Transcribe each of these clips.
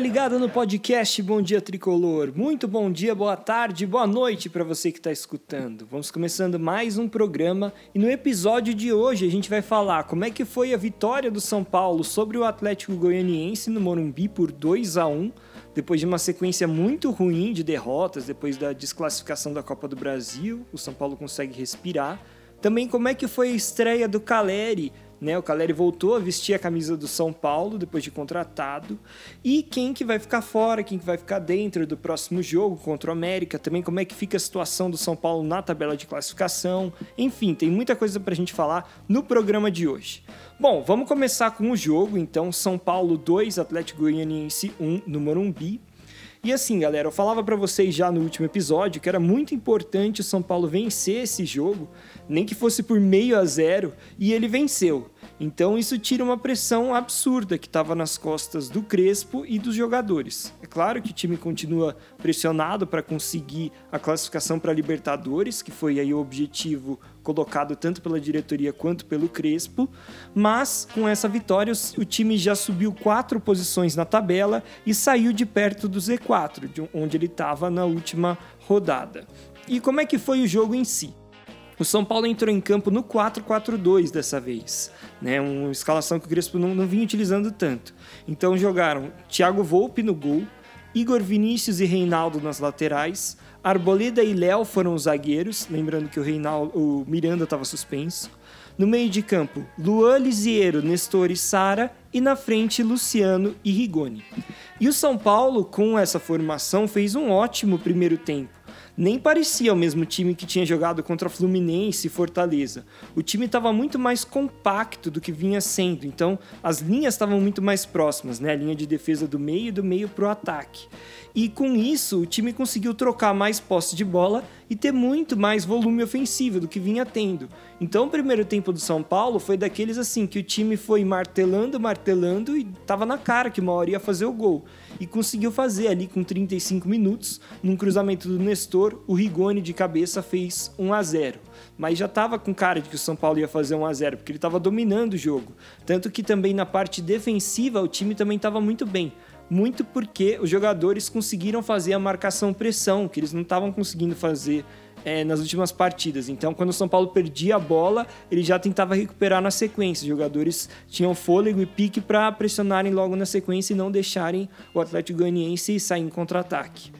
ligada no podcast Bom Dia Tricolor. Muito bom dia, boa tarde, boa noite para você que está escutando. Vamos começando mais um programa e no episódio de hoje a gente vai falar como é que foi a vitória do São Paulo sobre o Atlético Goianiense no Morumbi por 2 a 1 depois de uma sequência muito ruim de derrotas, depois da desclassificação da Copa do Brasil, o São Paulo consegue respirar. Também como é que foi a estreia do Caleri né? O Caleri voltou a vestir a camisa do São Paulo depois de contratado. E quem que vai ficar fora, quem que vai ficar dentro do próximo jogo contra o América, também como é que fica a situação do São Paulo na tabela de classificação. Enfim, tem muita coisa para a gente falar no programa de hoje. Bom, vamos começar com o jogo, então São Paulo 2, Atlético Goianiense 1 no Morumbi. E assim, galera, eu falava para vocês já no último episódio que era muito importante o São Paulo vencer esse jogo, nem que fosse por meio a zero, e ele venceu. Então isso tira uma pressão absurda que estava nas costas do Crespo e dos jogadores. É claro que o time continua pressionado para conseguir a classificação para Libertadores, que foi aí o objetivo colocado tanto pela diretoria quanto pelo Crespo, mas com essa vitória o time já subiu quatro posições na tabela e saiu de perto do Z4, de onde ele estava na última rodada. E como é que foi o jogo em si? O São Paulo entrou em campo no 4-4-2 dessa vez, né? Uma escalação que o Crespo não, não vinha utilizando tanto. Então jogaram Thiago Volpe no gol, Igor Vinícius e Reinaldo nas laterais, Arboleda e Léo foram os zagueiros, lembrando que o, Reinaldo, o Miranda estava suspenso. No meio de campo, Luan Lisiero, Nestor e Sara, e na frente Luciano e Rigoni. E o São Paulo, com essa formação, fez um ótimo primeiro tempo nem parecia o mesmo time que tinha jogado contra Fluminense e Fortaleza. O time estava muito mais compacto do que vinha sendo, então as linhas estavam muito mais próximas, né? A linha de defesa do meio e do meio para o ataque. E com isso, o time conseguiu trocar mais posse de bola e ter muito mais volume ofensivo do que vinha tendo. Então, o primeiro tempo do São Paulo foi daqueles assim que o time foi martelando, martelando e tava na cara que uma hora ia fazer o gol. E conseguiu fazer ali com 35 minutos, num cruzamento do Nestor, o Rigoni de cabeça fez 1 a 0. Mas já tava com cara de que o São Paulo ia fazer 1 a 0, porque ele estava dominando o jogo. Tanto que também na parte defensiva o time também estava muito bem muito porque os jogadores conseguiram fazer a marcação pressão, que eles não estavam conseguindo fazer é, nas últimas partidas. Então, quando o São Paulo perdia a bola, ele já tentava recuperar na sequência. Os jogadores tinham fôlego e pique para pressionarem logo na sequência e não deixarem o Atlético Goianiense sair em contra-ataque.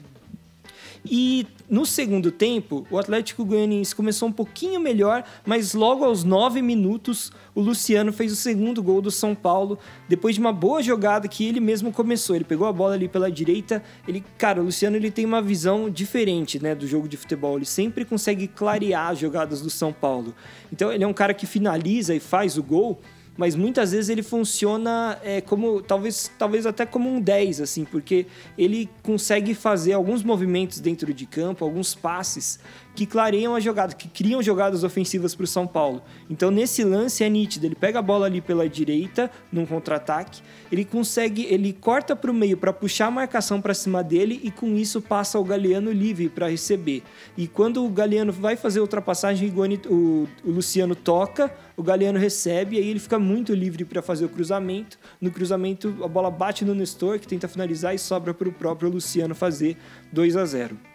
E no segundo tempo, o Atlético Goianiense começou um pouquinho melhor, mas logo aos nove minutos, o Luciano fez o segundo gol do São Paulo, depois de uma boa jogada que ele mesmo começou. Ele pegou a bola ali pela direita. Ele, cara, o Luciano ele tem uma visão diferente, né, do jogo de futebol. Ele sempre consegue clarear as jogadas do São Paulo. Então ele é um cara que finaliza e faz o gol mas muitas vezes ele funciona é, como talvez, talvez até como um 10, assim, porque ele consegue fazer alguns movimentos dentro de campo, alguns passes que clareiam a jogada, que criam jogadas ofensivas para o São Paulo. Então, nesse lance é nítido, ele pega a bola ali pela direita, num contra-ataque, ele consegue, ele corta para o meio para puxar a marcação para cima dele e com isso passa o Galeano livre para receber. E quando o Galeano vai fazer a ultrapassagem, o, o Luciano toca, o Galeano recebe, aí ele fica muito livre para fazer o cruzamento. No cruzamento, a bola bate no Nestor, que tenta finalizar e sobra para o próprio Luciano fazer 2 a 0.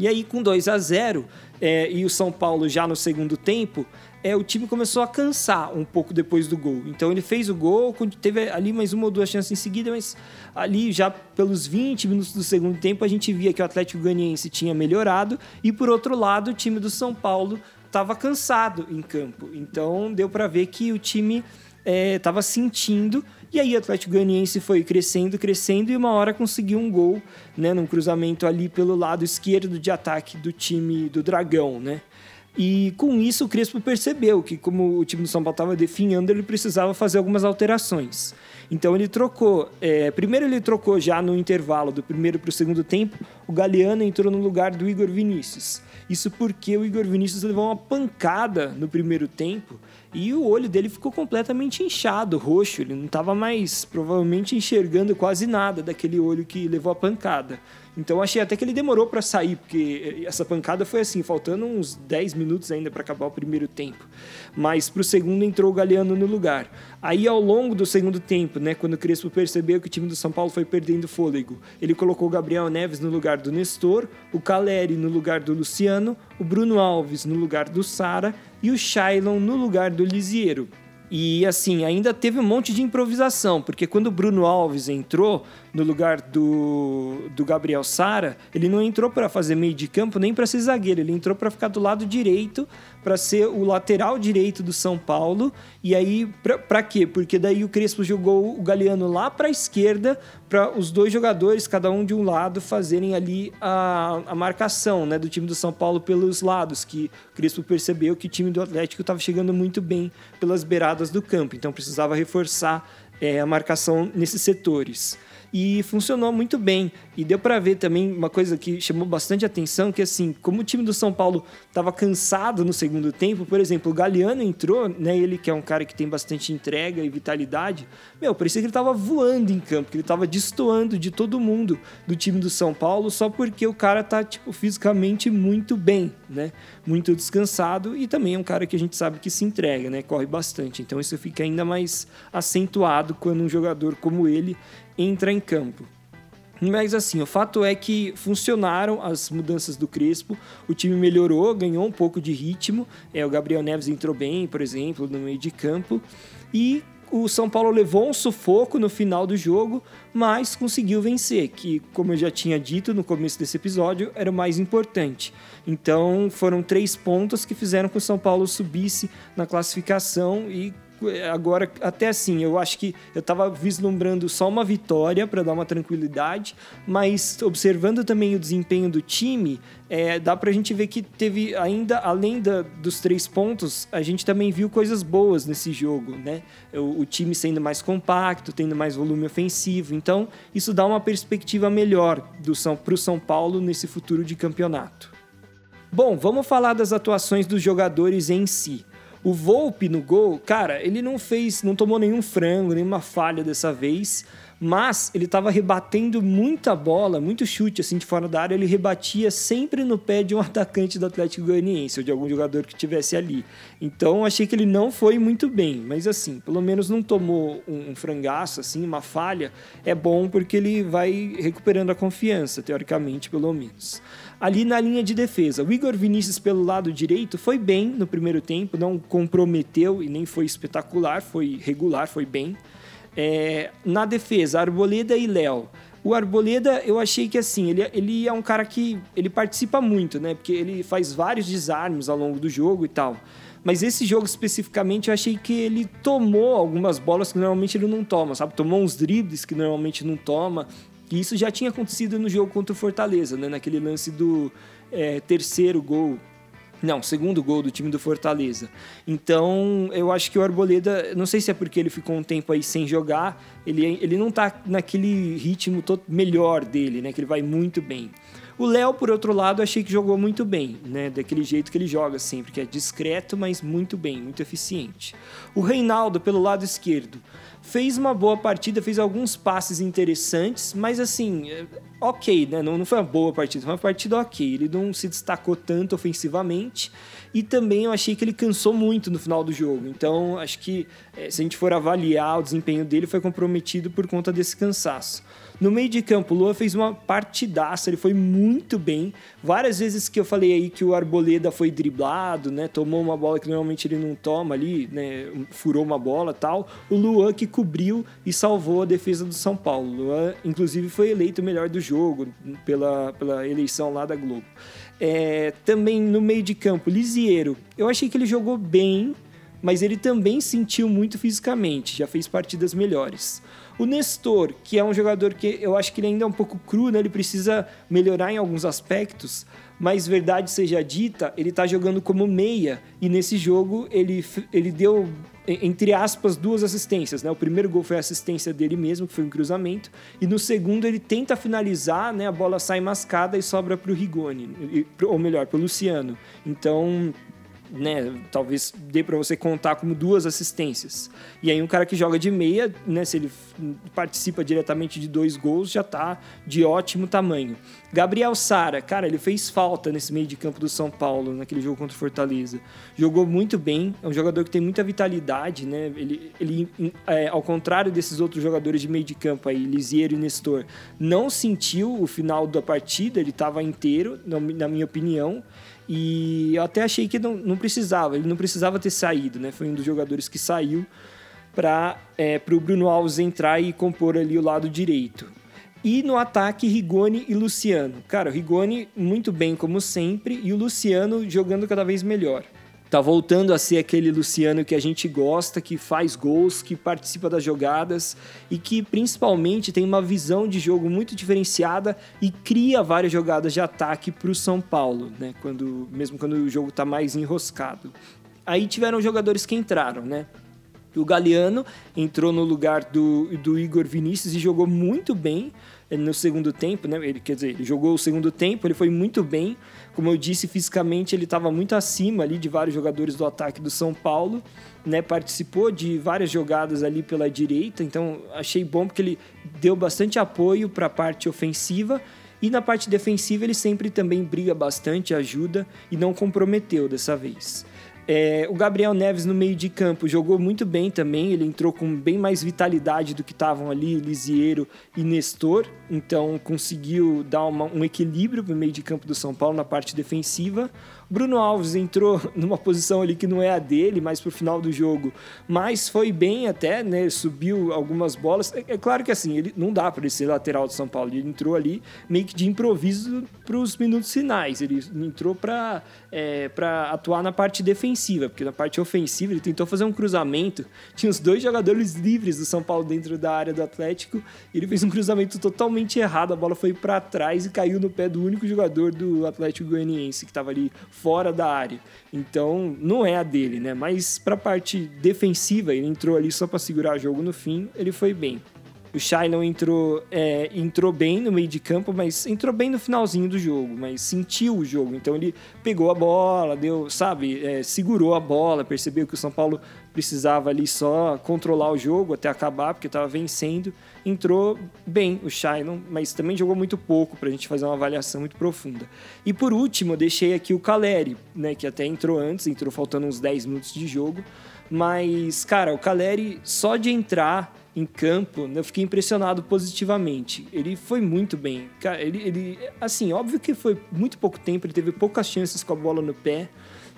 E aí, com 2 a 0 é, e o São Paulo já no segundo tempo, é, o time começou a cansar um pouco depois do gol. Então ele fez o gol, teve ali mais uma ou duas chances em seguida, mas ali já pelos 20 minutos do segundo tempo a gente via que o Atlético Ganiense tinha melhorado e por outro lado o time do São Paulo estava cansado em campo. Então deu para ver que o time estava é, sentindo e aí o Atlético Goianiense foi crescendo, crescendo e uma hora conseguiu um gol, né, num cruzamento ali pelo lado esquerdo de ataque do time do Dragão, né? E com isso o Crespo percebeu que como o time do São Paulo estava definhando, ele precisava fazer algumas alterações. Então ele trocou. É, primeiro ele trocou já no intervalo do primeiro para o segundo tempo. O Galeano entrou no lugar do Igor Vinícius. Isso porque o Igor Vinícius levou uma pancada no primeiro tempo e o olho dele ficou completamente inchado, roxo. Ele não estava mais, provavelmente, enxergando quase nada daquele olho que levou a pancada. Então achei até que ele demorou para sair, porque essa pancada foi assim, faltando uns 10 minutos ainda para acabar o primeiro tempo. Mas para o segundo entrou o Galeano no lugar. Aí ao longo do segundo tempo, né, quando o Crespo percebeu que o time do São Paulo foi perdendo fôlego, ele colocou o Gabriel Neves no lugar do Nestor, o Caleri no lugar do Luciano, o Bruno Alves no lugar do Sara e o Shailon no lugar do Lisiero. E assim, ainda teve um monte de improvisação, porque quando o Bruno Alves entrou no lugar do, do Gabriel Sara, ele não entrou para fazer meio de campo nem para ser zagueiro, ele entrou para ficar do lado direito, para ser o lateral direito do São Paulo. E aí, para quê? Porque daí o Crespo jogou o Galeano lá para a esquerda, para os dois jogadores, cada um de um lado, fazerem ali a, a marcação né, do time do São Paulo pelos lados, que o Crespo percebeu que o time do Atlético estava chegando muito bem pelas beiradas do campo, então precisava reforçar é, a marcação nesses setores e funcionou muito bem. E deu para ver também uma coisa que chamou bastante atenção, que assim, como o time do São Paulo estava cansado no segundo tempo, por exemplo, o Galeano entrou, né, ele que é um cara que tem bastante entrega e vitalidade, meu, parecia que ele estava voando em campo, que ele estava destoando de todo mundo do time do São Paulo, só porque o cara tá tipo fisicamente muito bem, né? Muito descansado e também é um cara que a gente sabe que se entrega, né? Corre bastante. Então isso fica ainda mais acentuado quando um jogador como ele entra em campo. Mas assim, o fato é que funcionaram as mudanças do Crespo, o time melhorou, ganhou um pouco de ritmo. É, o Gabriel Neves entrou bem, por exemplo, no meio de campo. E o São Paulo levou um sufoco no final do jogo, mas conseguiu vencer, que, como eu já tinha dito no começo desse episódio, era o mais importante. Então foram três pontos que fizeram com que o São Paulo subisse na classificação e agora, até assim, eu acho que eu estava vislumbrando só uma vitória para dar uma tranquilidade, mas observando também o desempenho do time, é, dá para a gente ver que teve ainda, além da, dos três pontos, a gente também viu coisas boas nesse jogo, né? O, o time sendo mais compacto, tendo mais volume ofensivo, então isso dá uma perspectiva melhor para o São Paulo nesse futuro de campeonato. Bom, vamos falar das atuações dos jogadores em si. O Volpe no gol, cara, ele não fez, não tomou nenhum frango, nenhuma falha dessa vez, mas ele estava rebatendo muita bola, muito chute assim de fora da área, ele rebatia sempre no pé de um atacante do Atlético Goianiense ou de algum jogador que tivesse ali. Então achei que ele não foi muito bem, mas assim, pelo menos não tomou um, um frangaço assim, uma falha. É bom porque ele vai recuperando a confiança, teoricamente, pelo menos ali na linha de defesa. O Igor Vinícius pelo lado direito foi bem no primeiro tempo, não comprometeu e nem foi espetacular, foi regular, foi bem. É, na defesa, Arboleda e Léo. O Arboleda, eu achei que assim, ele, ele é um cara que ele participa muito, né? Porque ele faz vários desarmes ao longo do jogo e tal. Mas esse jogo especificamente eu achei que ele tomou algumas bolas que normalmente ele não toma, sabe? Tomou uns dribles que normalmente não toma. E isso já tinha acontecido no jogo contra o Fortaleza, né? Naquele lance do é, terceiro gol. Não, segundo gol do time do Fortaleza. Então, eu acho que o Arboleda, não sei se é porque ele ficou um tempo aí sem jogar, ele, ele não tá naquele ritmo todo melhor dele, né? Que ele vai muito bem. O Léo, por outro lado, achei que jogou muito bem, né? Daquele jeito que ele joga sempre, que é discreto, mas muito bem, muito eficiente. O Reinaldo, pelo lado esquerdo, fez uma boa partida, fez alguns passes interessantes, mas assim, é, ok, né? Não, não foi uma boa partida, foi uma partida ok. Ele não se destacou tanto ofensivamente e também eu achei que ele cansou muito no final do jogo. Então, acho que é, se a gente for avaliar o desempenho dele, foi comprometido por conta desse cansaço. No meio de campo, o Lua fez uma partidaça, ele foi muito bem. Várias vezes que eu falei aí que o Arboleda foi driblado, né? Tomou uma bola que normalmente ele não toma ali, né? Furou uma bola tal. O Luan que cobriu e salvou a defesa do São Paulo. Inclusive, foi eleito o melhor do jogo pela, pela eleição lá da Globo. É, também no meio de campo, Lisiero. Eu achei que ele jogou bem, mas ele também sentiu muito fisicamente, já fez partidas melhores. O Nestor, que é um jogador que eu acho que ele ainda é um pouco cru, né? ele precisa melhorar em alguns aspectos, mas verdade seja dita, ele está jogando como meia e nesse jogo ele, ele deu, entre aspas, duas assistências. Né? O primeiro gol foi a assistência dele mesmo, que foi um cruzamento, e no segundo ele tenta finalizar, né? a bola sai mascada e sobra para o Rigoni, ou melhor, para o Luciano. Então né, talvez dê para você contar como duas assistências. E aí um cara que joga de meia, né, se ele participa diretamente de dois gols, já tá de ótimo tamanho. Gabriel Sara, cara, ele fez falta nesse meio de campo do São Paulo, naquele jogo contra o Fortaleza. Jogou muito bem, é um jogador que tem muita vitalidade, né? Ele, ele é, ao contrário desses outros jogadores de meio de campo aí, Lisiero e Nestor, não sentiu o final da partida, ele estava inteiro, na minha opinião. E eu até achei que não, não precisava, ele não precisava ter saído, né? Foi um dos jogadores que saiu para é, o Bruno Alves entrar e compor ali o lado direito. E no ataque, Rigoni e Luciano. Cara, o Rigoni muito bem como sempre e o Luciano jogando cada vez melhor. Tá voltando a ser aquele Luciano que a gente gosta, que faz gols, que participa das jogadas e que principalmente tem uma visão de jogo muito diferenciada e cria várias jogadas de ataque para o São Paulo, né? Quando, mesmo quando o jogo está mais enroscado. Aí tiveram jogadores que entraram, né? O Galeano entrou no lugar do, do Igor Vinícius e jogou muito bem no segundo tempo, né? Ele, quer dizer, ele jogou o segundo tempo, ele foi muito bem. Como eu disse, fisicamente ele estava muito acima ali de vários jogadores do ataque do São Paulo, né? Participou de várias jogadas ali pela direita, então achei bom porque ele deu bastante apoio para a parte ofensiva e na parte defensiva ele sempre também briga bastante, ajuda e não comprometeu dessa vez. É, o Gabriel Neves no meio de campo jogou muito bem também. Ele entrou com bem mais vitalidade do que estavam ali Lisiero e Nestor. Então conseguiu dar uma, um equilíbrio para o meio de campo do São Paulo na parte defensiva. Bruno Alves entrou numa posição ali que não é a dele, mais pro final do jogo, mas foi bem até, né? Subiu algumas bolas. É, é claro que assim, ele não dá para ele ser lateral do São Paulo. Ele entrou ali meio que de improviso para os minutos finais. Ele entrou para é, atuar na parte defensiva, porque na parte ofensiva ele tentou fazer um cruzamento. Tinha os dois jogadores livres do São Paulo dentro da área do Atlético. Ele fez um cruzamento totalmente errado. A bola foi para trás e caiu no pé do único jogador do Atlético Goianiense que estava ali fora da área. Então, não é a dele, né? Mas para a parte defensiva, ele entrou ali só para segurar o jogo no fim, ele foi bem. O Shailon entrou, é, entrou bem no meio de campo, mas entrou bem no finalzinho do jogo, mas sentiu o jogo. Então ele pegou a bola, deu, sabe, é, segurou a bola, percebeu que o São Paulo precisava ali só controlar o jogo até acabar, porque estava vencendo. Entrou bem o Shailon, mas também jogou muito pouco para a gente fazer uma avaliação muito profunda. E por último, eu deixei aqui o Caleri, né, que até entrou antes, entrou faltando uns 10 minutos de jogo. Mas, cara, o Caleri, só de entrar em campo, eu fiquei impressionado positivamente. Ele foi muito bem. Ele, ele, assim, óbvio que foi muito pouco tempo, ele teve poucas chances com a bola no pé,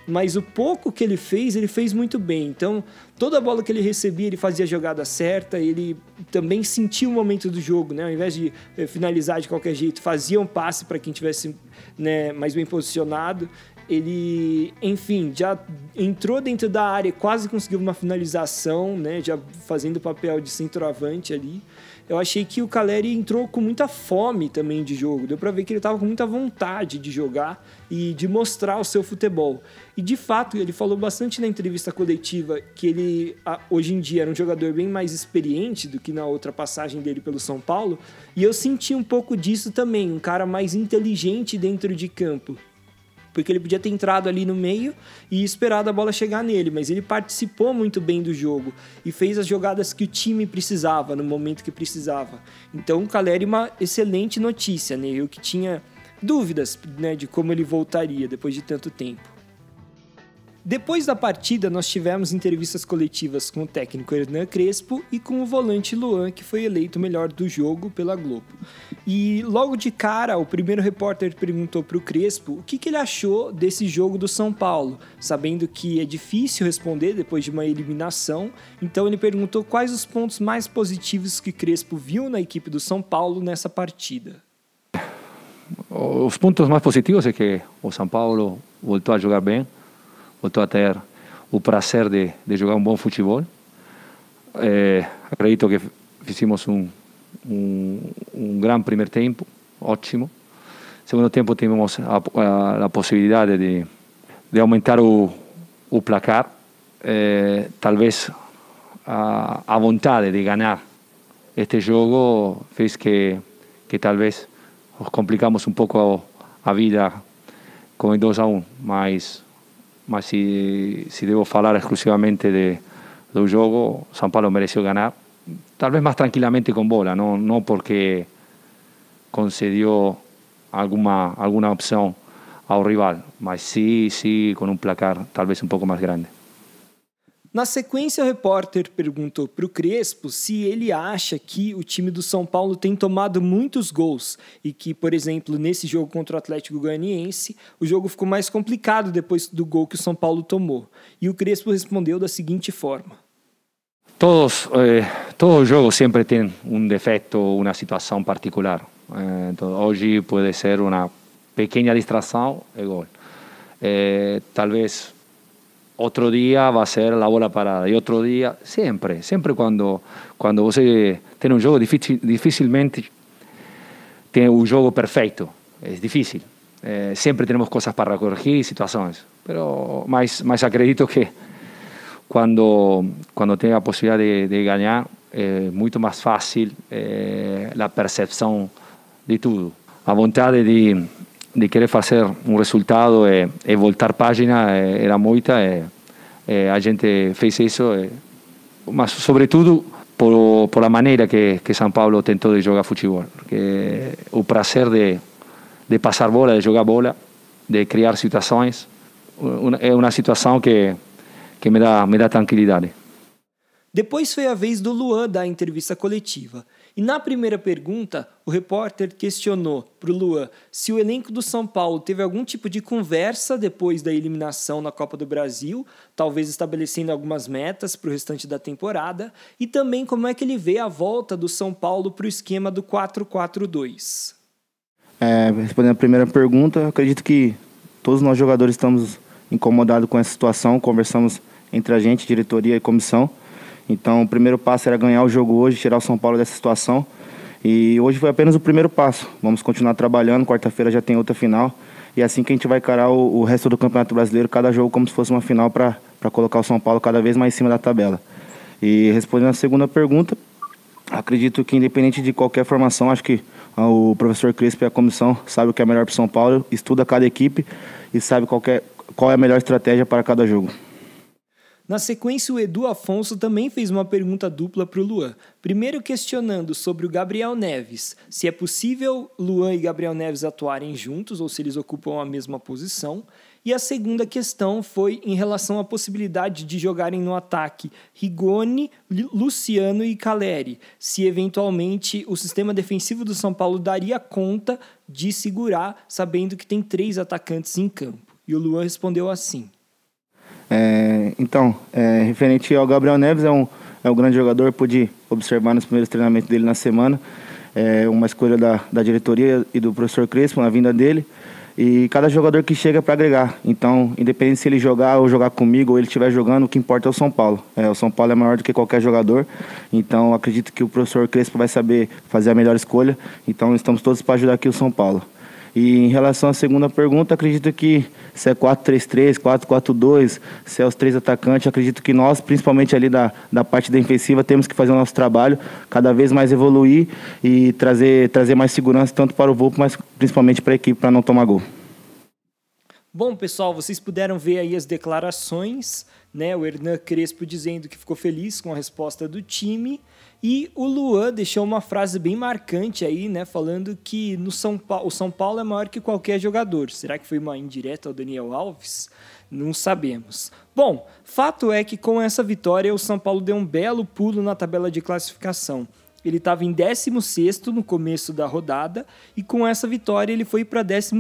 mas o pouco que ele fez, ele fez muito bem. Então, toda a bola que ele recebia, ele fazia a jogada certa, ele também sentia o momento do jogo, né? Ao invés de eh, finalizar de qualquer jeito, fazia um passe para quem tivesse né, mais bem posicionado ele, enfim, já entrou dentro da área, quase conseguiu uma finalização, né, já fazendo o papel de centroavante ali. Eu achei que o Caleri entrou com muita fome também de jogo. Deu para ver que ele estava com muita vontade de jogar e de mostrar o seu futebol. E de fato, ele falou bastante na entrevista coletiva que ele hoje em dia era um jogador bem mais experiente do que na outra passagem dele pelo São Paulo. E eu senti um pouco disso também, um cara mais inteligente dentro de campo porque ele podia ter entrado ali no meio e esperado a bola chegar nele, mas ele participou muito bem do jogo e fez as jogadas que o time precisava no momento que precisava. Então o Caleri uma excelente notícia, né? Eu que tinha dúvidas né, de como ele voltaria depois de tanto tempo. Depois da partida, nós tivemos entrevistas coletivas com o técnico Hernan Crespo e com o volante Luan, que foi eleito melhor do jogo pela Globo. E logo de cara, o primeiro repórter perguntou para o Crespo o que, que ele achou desse jogo do São Paulo, sabendo que é difícil responder depois de uma eliminação. Então ele perguntou quais os pontos mais positivos que Crespo viu na equipe do São Paulo nessa partida. Os pontos mais positivos é que o São Paulo voltou a jogar bem voltou a ter o prazer de, de jogar um bom futebol. É, acredito que fizemos um, um, um grande primeiro tempo, ótimo. Segundo tempo tivemos a, a, a possibilidade de, de aumentar o, o placar, é, talvez a, a vontade de ganhar este jogo fez que, que talvez complicamos um pouco a, a vida com 2 a 1, um, mas mas se, se devo falar exclusivamente de, do jogo, São Paulo mereceu ganhar, talvez mais tranquilamente com bola, não, não porque concedeu alguma, alguma opção ao rival, mas sim, sim com um placar talvez um pouco mais grande. Na sequência, o repórter perguntou para o Crespo se ele acha que o time do São Paulo tem tomado muitos gols e que, por exemplo, nesse jogo contra o Atlético Goianiense, o jogo ficou mais complicado depois do gol que o São Paulo tomou. E o Crespo respondeu da seguinte forma: Todos, eh, todo jogo sempre tem um defeito uma situação particular. Eh, então, hoje pode ser uma pequena distração e gol. Eh, talvez otro día va a ser la bola parada y otro día, siempre, siempre cuando, cuando você tem um jogo difícil, dificilmente tem um jogo perfeito, é difícil. É, sempre temos coisas para corrigir, situações, pero, mas, mas acredito que quando, quando tem a possibilidade de, de ganhar, é muito mais fácil é, a percepção de tudo. A vontade de, de querer fazer um resultado e, e voltar página era muita. E, e a gente fez isso, e, mas sobretudo por, por a maneira que, que São Paulo tentou de jogar futebol. Que o prazer de, de passar bola, de jogar bola, de criar situações, é uma situação que, que me dá, me dá tranquilidade. Depois foi a vez do Luan dar a entrevista coletiva. E na primeira pergunta, o repórter questionou para o Luan se o elenco do São Paulo teve algum tipo de conversa depois da eliminação na Copa do Brasil, talvez estabelecendo algumas metas para o restante da temporada, e também como é que ele vê a volta do São Paulo para o esquema do 4-4-2. É, respondendo a primeira pergunta, acredito que todos nós jogadores estamos incomodados com essa situação, conversamos entre a gente, diretoria e comissão então, o primeiro passo era ganhar o jogo hoje, tirar o São Paulo dessa situação. E hoje foi apenas o primeiro passo. Vamos continuar trabalhando. Quarta-feira já tem outra final. E é assim que a gente vai encarar o, o resto do Campeonato Brasileiro, cada jogo como se fosse uma final para colocar o São Paulo cada vez mais em cima da tabela. E respondendo a segunda pergunta, acredito que independente de qualquer formação, acho que o professor Crespo e a comissão sabem o que é melhor para o São Paulo, estuda cada equipe e sabe qual é, qual é a melhor estratégia para cada jogo. Na sequência, o Edu Afonso também fez uma pergunta dupla para o Luan. Primeiro, questionando sobre o Gabriel Neves, se é possível Luan e Gabriel Neves atuarem juntos ou se eles ocupam a mesma posição. E a segunda questão foi em relação à possibilidade de jogarem no ataque Rigoni, Luciano e Caleri, se eventualmente o sistema defensivo do São Paulo daria conta de segurar, sabendo que tem três atacantes em campo. E o Luan respondeu assim. É, então, é, referente ao Gabriel Neves, é um, é um grande jogador, pude observar nos primeiros treinamentos dele na semana. É uma escolha da, da diretoria e do professor Crespo na vinda dele. E cada jogador que chega para agregar. Então, independente se ele jogar ou jogar comigo ou ele estiver jogando, o que importa é o São Paulo. É, o São Paulo é maior do que qualquer jogador. Então, acredito que o professor Crespo vai saber fazer a melhor escolha. Então, estamos todos para ajudar aqui o São Paulo. E em relação à segunda pergunta, acredito que se é 4-3-3, 4-4-2, se é os três atacantes, acredito que nós, principalmente ali da, da parte defensiva, temos que fazer o nosso trabalho, cada vez mais evoluir e trazer, trazer mais segurança tanto para o Volpo, mas principalmente para a equipe, para não tomar gol. Bom, pessoal, vocês puderam ver aí as declarações, né? O Hernan Crespo dizendo que ficou feliz com a resposta do time. E o Luan deixou uma frase bem marcante aí, né? Falando que no São Paulo, o São Paulo é maior que qualquer jogador. Será que foi uma indireta ao Daniel Alves? Não sabemos. Bom, fato é que com essa vitória o São Paulo deu um belo pulo na tabela de classificação. Ele estava em 16 no começo da rodada e com essa vitória ele foi para 12,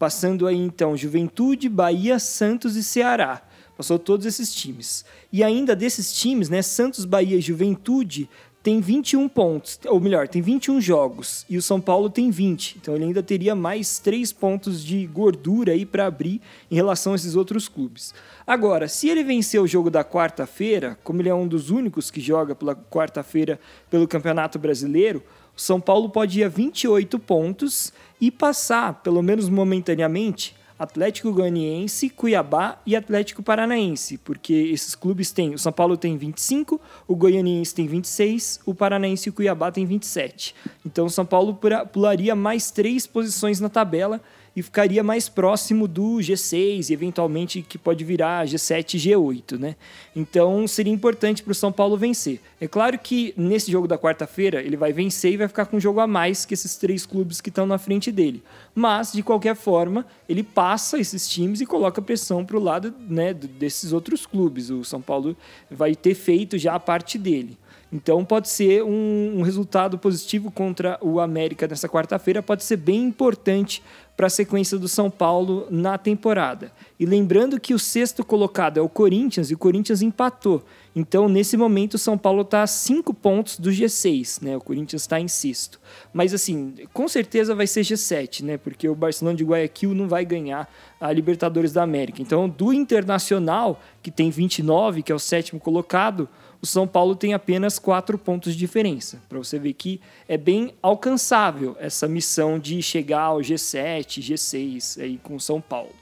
passando aí então Juventude, Bahia, Santos e Ceará. Passou todos esses times. E ainda desses times, né, Santos, Bahia e Juventude tem 21 pontos, ou melhor, tem 21 jogos, e o São Paulo tem 20. Então ele ainda teria mais 3 pontos de gordura aí para abrir em relação a esses outros clubes. Agora, se ele vencer o jogo da quarta-feira, como ele é um dos únicos que joga pela quarta-feira pelo Campeonato Brasileiro, São Paulo pode ir a 28 pontos e passar, pelo menos momentaneamente, Atlético Goianiense, Cuiabá e Atlético Paranaense, porque esses clubes têm, o São Paulo tem 25, o Goianiense tem 26, o Paranaense e o Cuiabá tem 27. Então o São Paulo pularia mais três posições na tabela e ficaria mais próximo do G6 e eventualmente que pode virar G7 e G8, né? Então seria importante para o São Paulo vencer. É claro que nesse jogo da quarta-feira ele vai vencer e vai ficar com um jogo a mais que esses três clubes que estão na frente dele. Mas de qualquer forma ele passa esses times e coloca pressão para o lado né, desses outros clubes. O São Paulo vai ter feito já a parte dele. Então pode ser um, um, resultado positivo contra o América nessa quarta-feira, pode ser bem importante para a sequência do São Paulo na temporada. E lembrando que o sexto colocado é o Corinthians e o Corinthians empatou. Então, nesse momento, o São Paulo está a cinco pontos do G6, né? O Corinthians está em sexto. Mas, assim, com certeza vai ser G7, né? Porque o Barcelona de Guayaquil não vai ganhar a Libertadores da América. Então, do Internacional, que tem 29, que é o sétimo colocado, o São Paulo tem apenas quatro pontos de diferença. Para você ver que é bem alcançável essa missão de chegar ao G7, G6 aí com o São Paulo.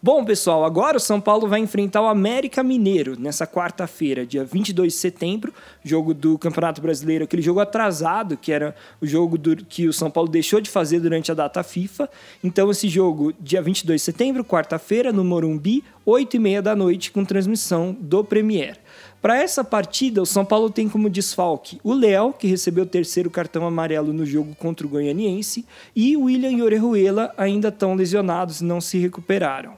Bom, pessoal, agora o São Paulo vai enfrentar o América Mineiro nessa quarta-feira, dia 22 de setembro, jogo do Campeonato Brasileiro, aquele jogo atrasado, que era o jogo do, que o São Paulo deixou de fazer durante a data FIFA. Então, esse jogo, dia 22 de setembro, quarta-feira, no Morumbi, 8 e meia da noite, com transmissão do Premier. Para essa partida, o São Paulo tem como desfalque o Léo, que recebeu o terceiro cartão amarelo no jogo contra o Goianiense, e o William e Orejuela ainda estão lesionados e não se recuperaram.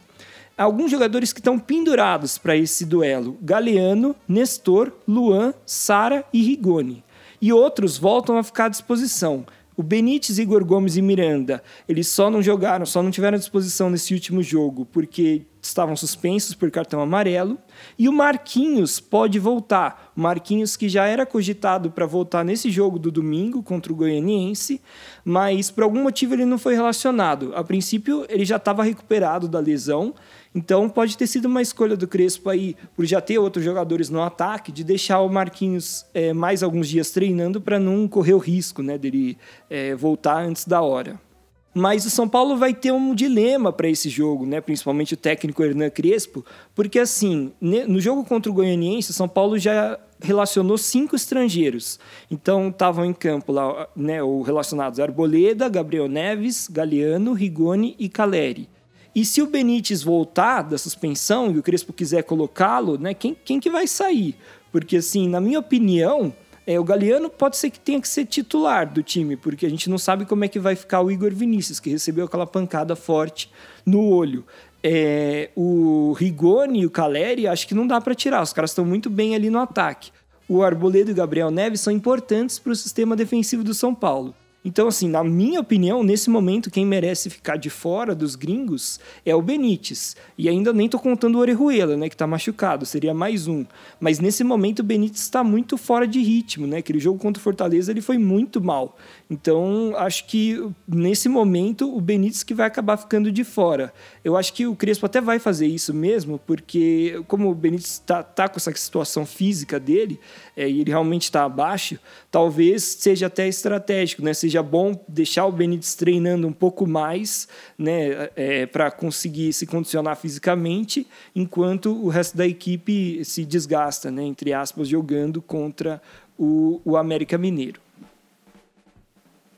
Alguns jogadores que estão pendurados para esse duelo: Galeano, Nestor, Luan, Sara e Rigoni. E outros voltam a ficar à disposição. O Benítez, Igor Gomes e Miranda, eles só não jogaram, só não tiveram disposição nesse último jogo porque estavam suspensos por cartão amarelo. E o Marquinhos pode voltar. O Marquinhos que já era cogitado para voltar nesse jogo do domingo contra o Goianiense, mas por algum motivo ele não foi relacionado. A princípio ele já estava recuperado da lesão, então pode ter sido uma escolha do Crespo aí, por já ter outros jogadores no ataque, de deixar o Marquinhos é, mais alguns dias treinando para não correr o risco né, dele é, voltar antes da hora. Mas o São Paulo vai ter um dilema para esse jogo, né? principalmente o técnico Hernan Crespo, porque assim, no jogo contra o Goianiense, o São Paulo já relacionou cinco estrangeiros. Então estavam em campo lá, né, ou relacionados Arboleda, Gabriel Neves, Galeano, Rigoni e Caleri. E se o Benítez voltar da suspensão e o Crespo quiser colocá-lo, né, quem, quem que vai sair? Porque, assim, na minha opinião, é, o Galeano pode ser que tenha que ser titular do time, porque a gente não sabe como é que vai ficar o Igor Vinícius, que recebeu aquela pancada forte no olho. É, o Rigoni e o Caleri, acho que não dá para tirar, os caras estão muito bem ali no ataque. O Arboledo e o Gabriel Neves são importantes para o sistema defensivo do São Paulo. Então, assim, na minha opinião, nesse momento, quem merece ficar de fora dos gringos é o Benítez. E ainda nem tô contando o Orejuela, né, que tá machucado, seria mais um. Mas nesse momento o Benítez está muito fora de ritmo, né? Aquele jogo contra o Fortaleza ele foi muito mal. Então, acho que nesse momento o Benítez que vai acabar ficando de fora. Eu acho que o Crespo até vai fazer isso mesmo, porque como o Benítez está tá com essa situação física dele, é, e ele realmente está abaixo, talvez seja até estratégico, né? Seja bom deixar o Benítez treinando um pouco mais, né? É, para conseguir se condicionar fisicamente, enquanto o resto da equipe se desgasta, né? Entre aspas, jogando contra o, o América Mineiro.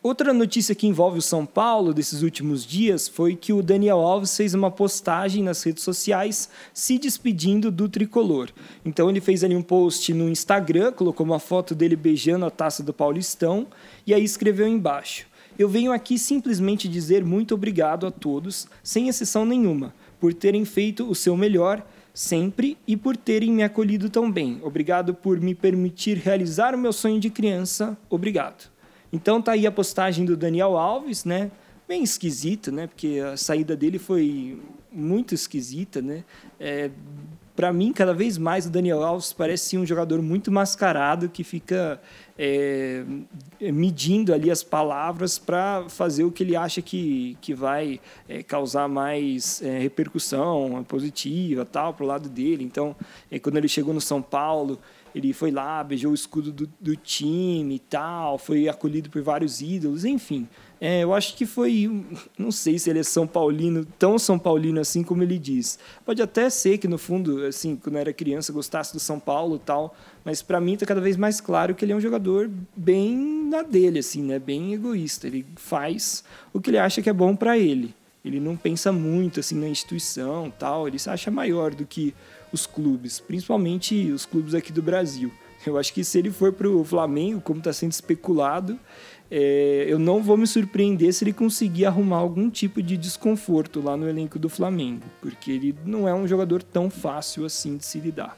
Outra notícia que envolve o São Paulo desses últimos dias foi que o Daniel Alves fez uma postagem nas redes sociais se despedindo do tricolor. Então ele fez ali um post no Instagram, colocou uma foto dele beijando a taça do Paulistão e aí escreveu embaixo: Eu venho aqui simplesmente dizer muito obrigado a todos, sem exceção nenhuma, por terem feito o seu melhor sempre e por terem me acolhido tão bem. Obrigado por me permitir realizar o meu sonho de criança. Obrigado. Então tá aí a postagem do Daniel Alves, né? Bem esquisita, né? Porque a saída dele foi muito esquisita, né? É, para mim, cada vez mais o Daniel Alves parece um jogador muito mascarado que fica é, medindo ali as palavras para fazer o que ele acha que, que vai é, causar mais é, repercussão positiva tal para o lado dele. Então, é, quando ele chegou no São Paulo, ele foi lá, beijou o escudo do, do time e tal, foi acolhido por vários ídolos, enfim. É, eu acho que foi, não sei se ele é São Paulino, tão São Paulino assim como ele diz. Pode até ser que no fundo, assim, quando eu era criança, gostasse do São Paulo e tal, mas para mim está cada vez mais claro que ele é um jogador bem na dele, assim, né? Bem egoísta. Ele faz o que ele acha que é bom para ele. Ele não pensa muito assim na instituição, tal. Ele se acha maior do que os clubes, principalmente os clubes aqui do Brasil. Eu acho que se ele for para o Flamengo, como está sendo especulado, é, eu não vou me surpreender se ele conseguir arrumar algum tipo de desconforto lá no elenco do Flamengo, porque ele não é um jogador tão fácil assim de se lidar.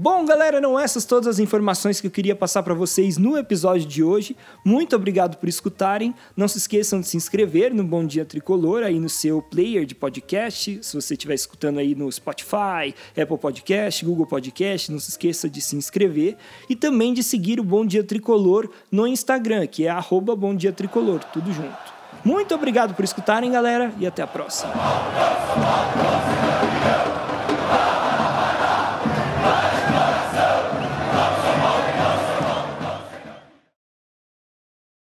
Bom, galera, não essas todas as informações que eu queria passar para vocês no episódio de hoje. Muito obrigado por escutarem. Não se esqueçam de se inscrever no Bom Dia Tricolor aí no seu player de podcast. Se você estiver escutando aí no Spotify, Apple Podcast, Google Podcast, não se esqueça de se inscrever e também de seguir o Bom Dia Tricolor no Instagram, que é arroba Bom Dia Tricolor, tudo junto. Muito obrigado por escutarem, galera, e até a próxima.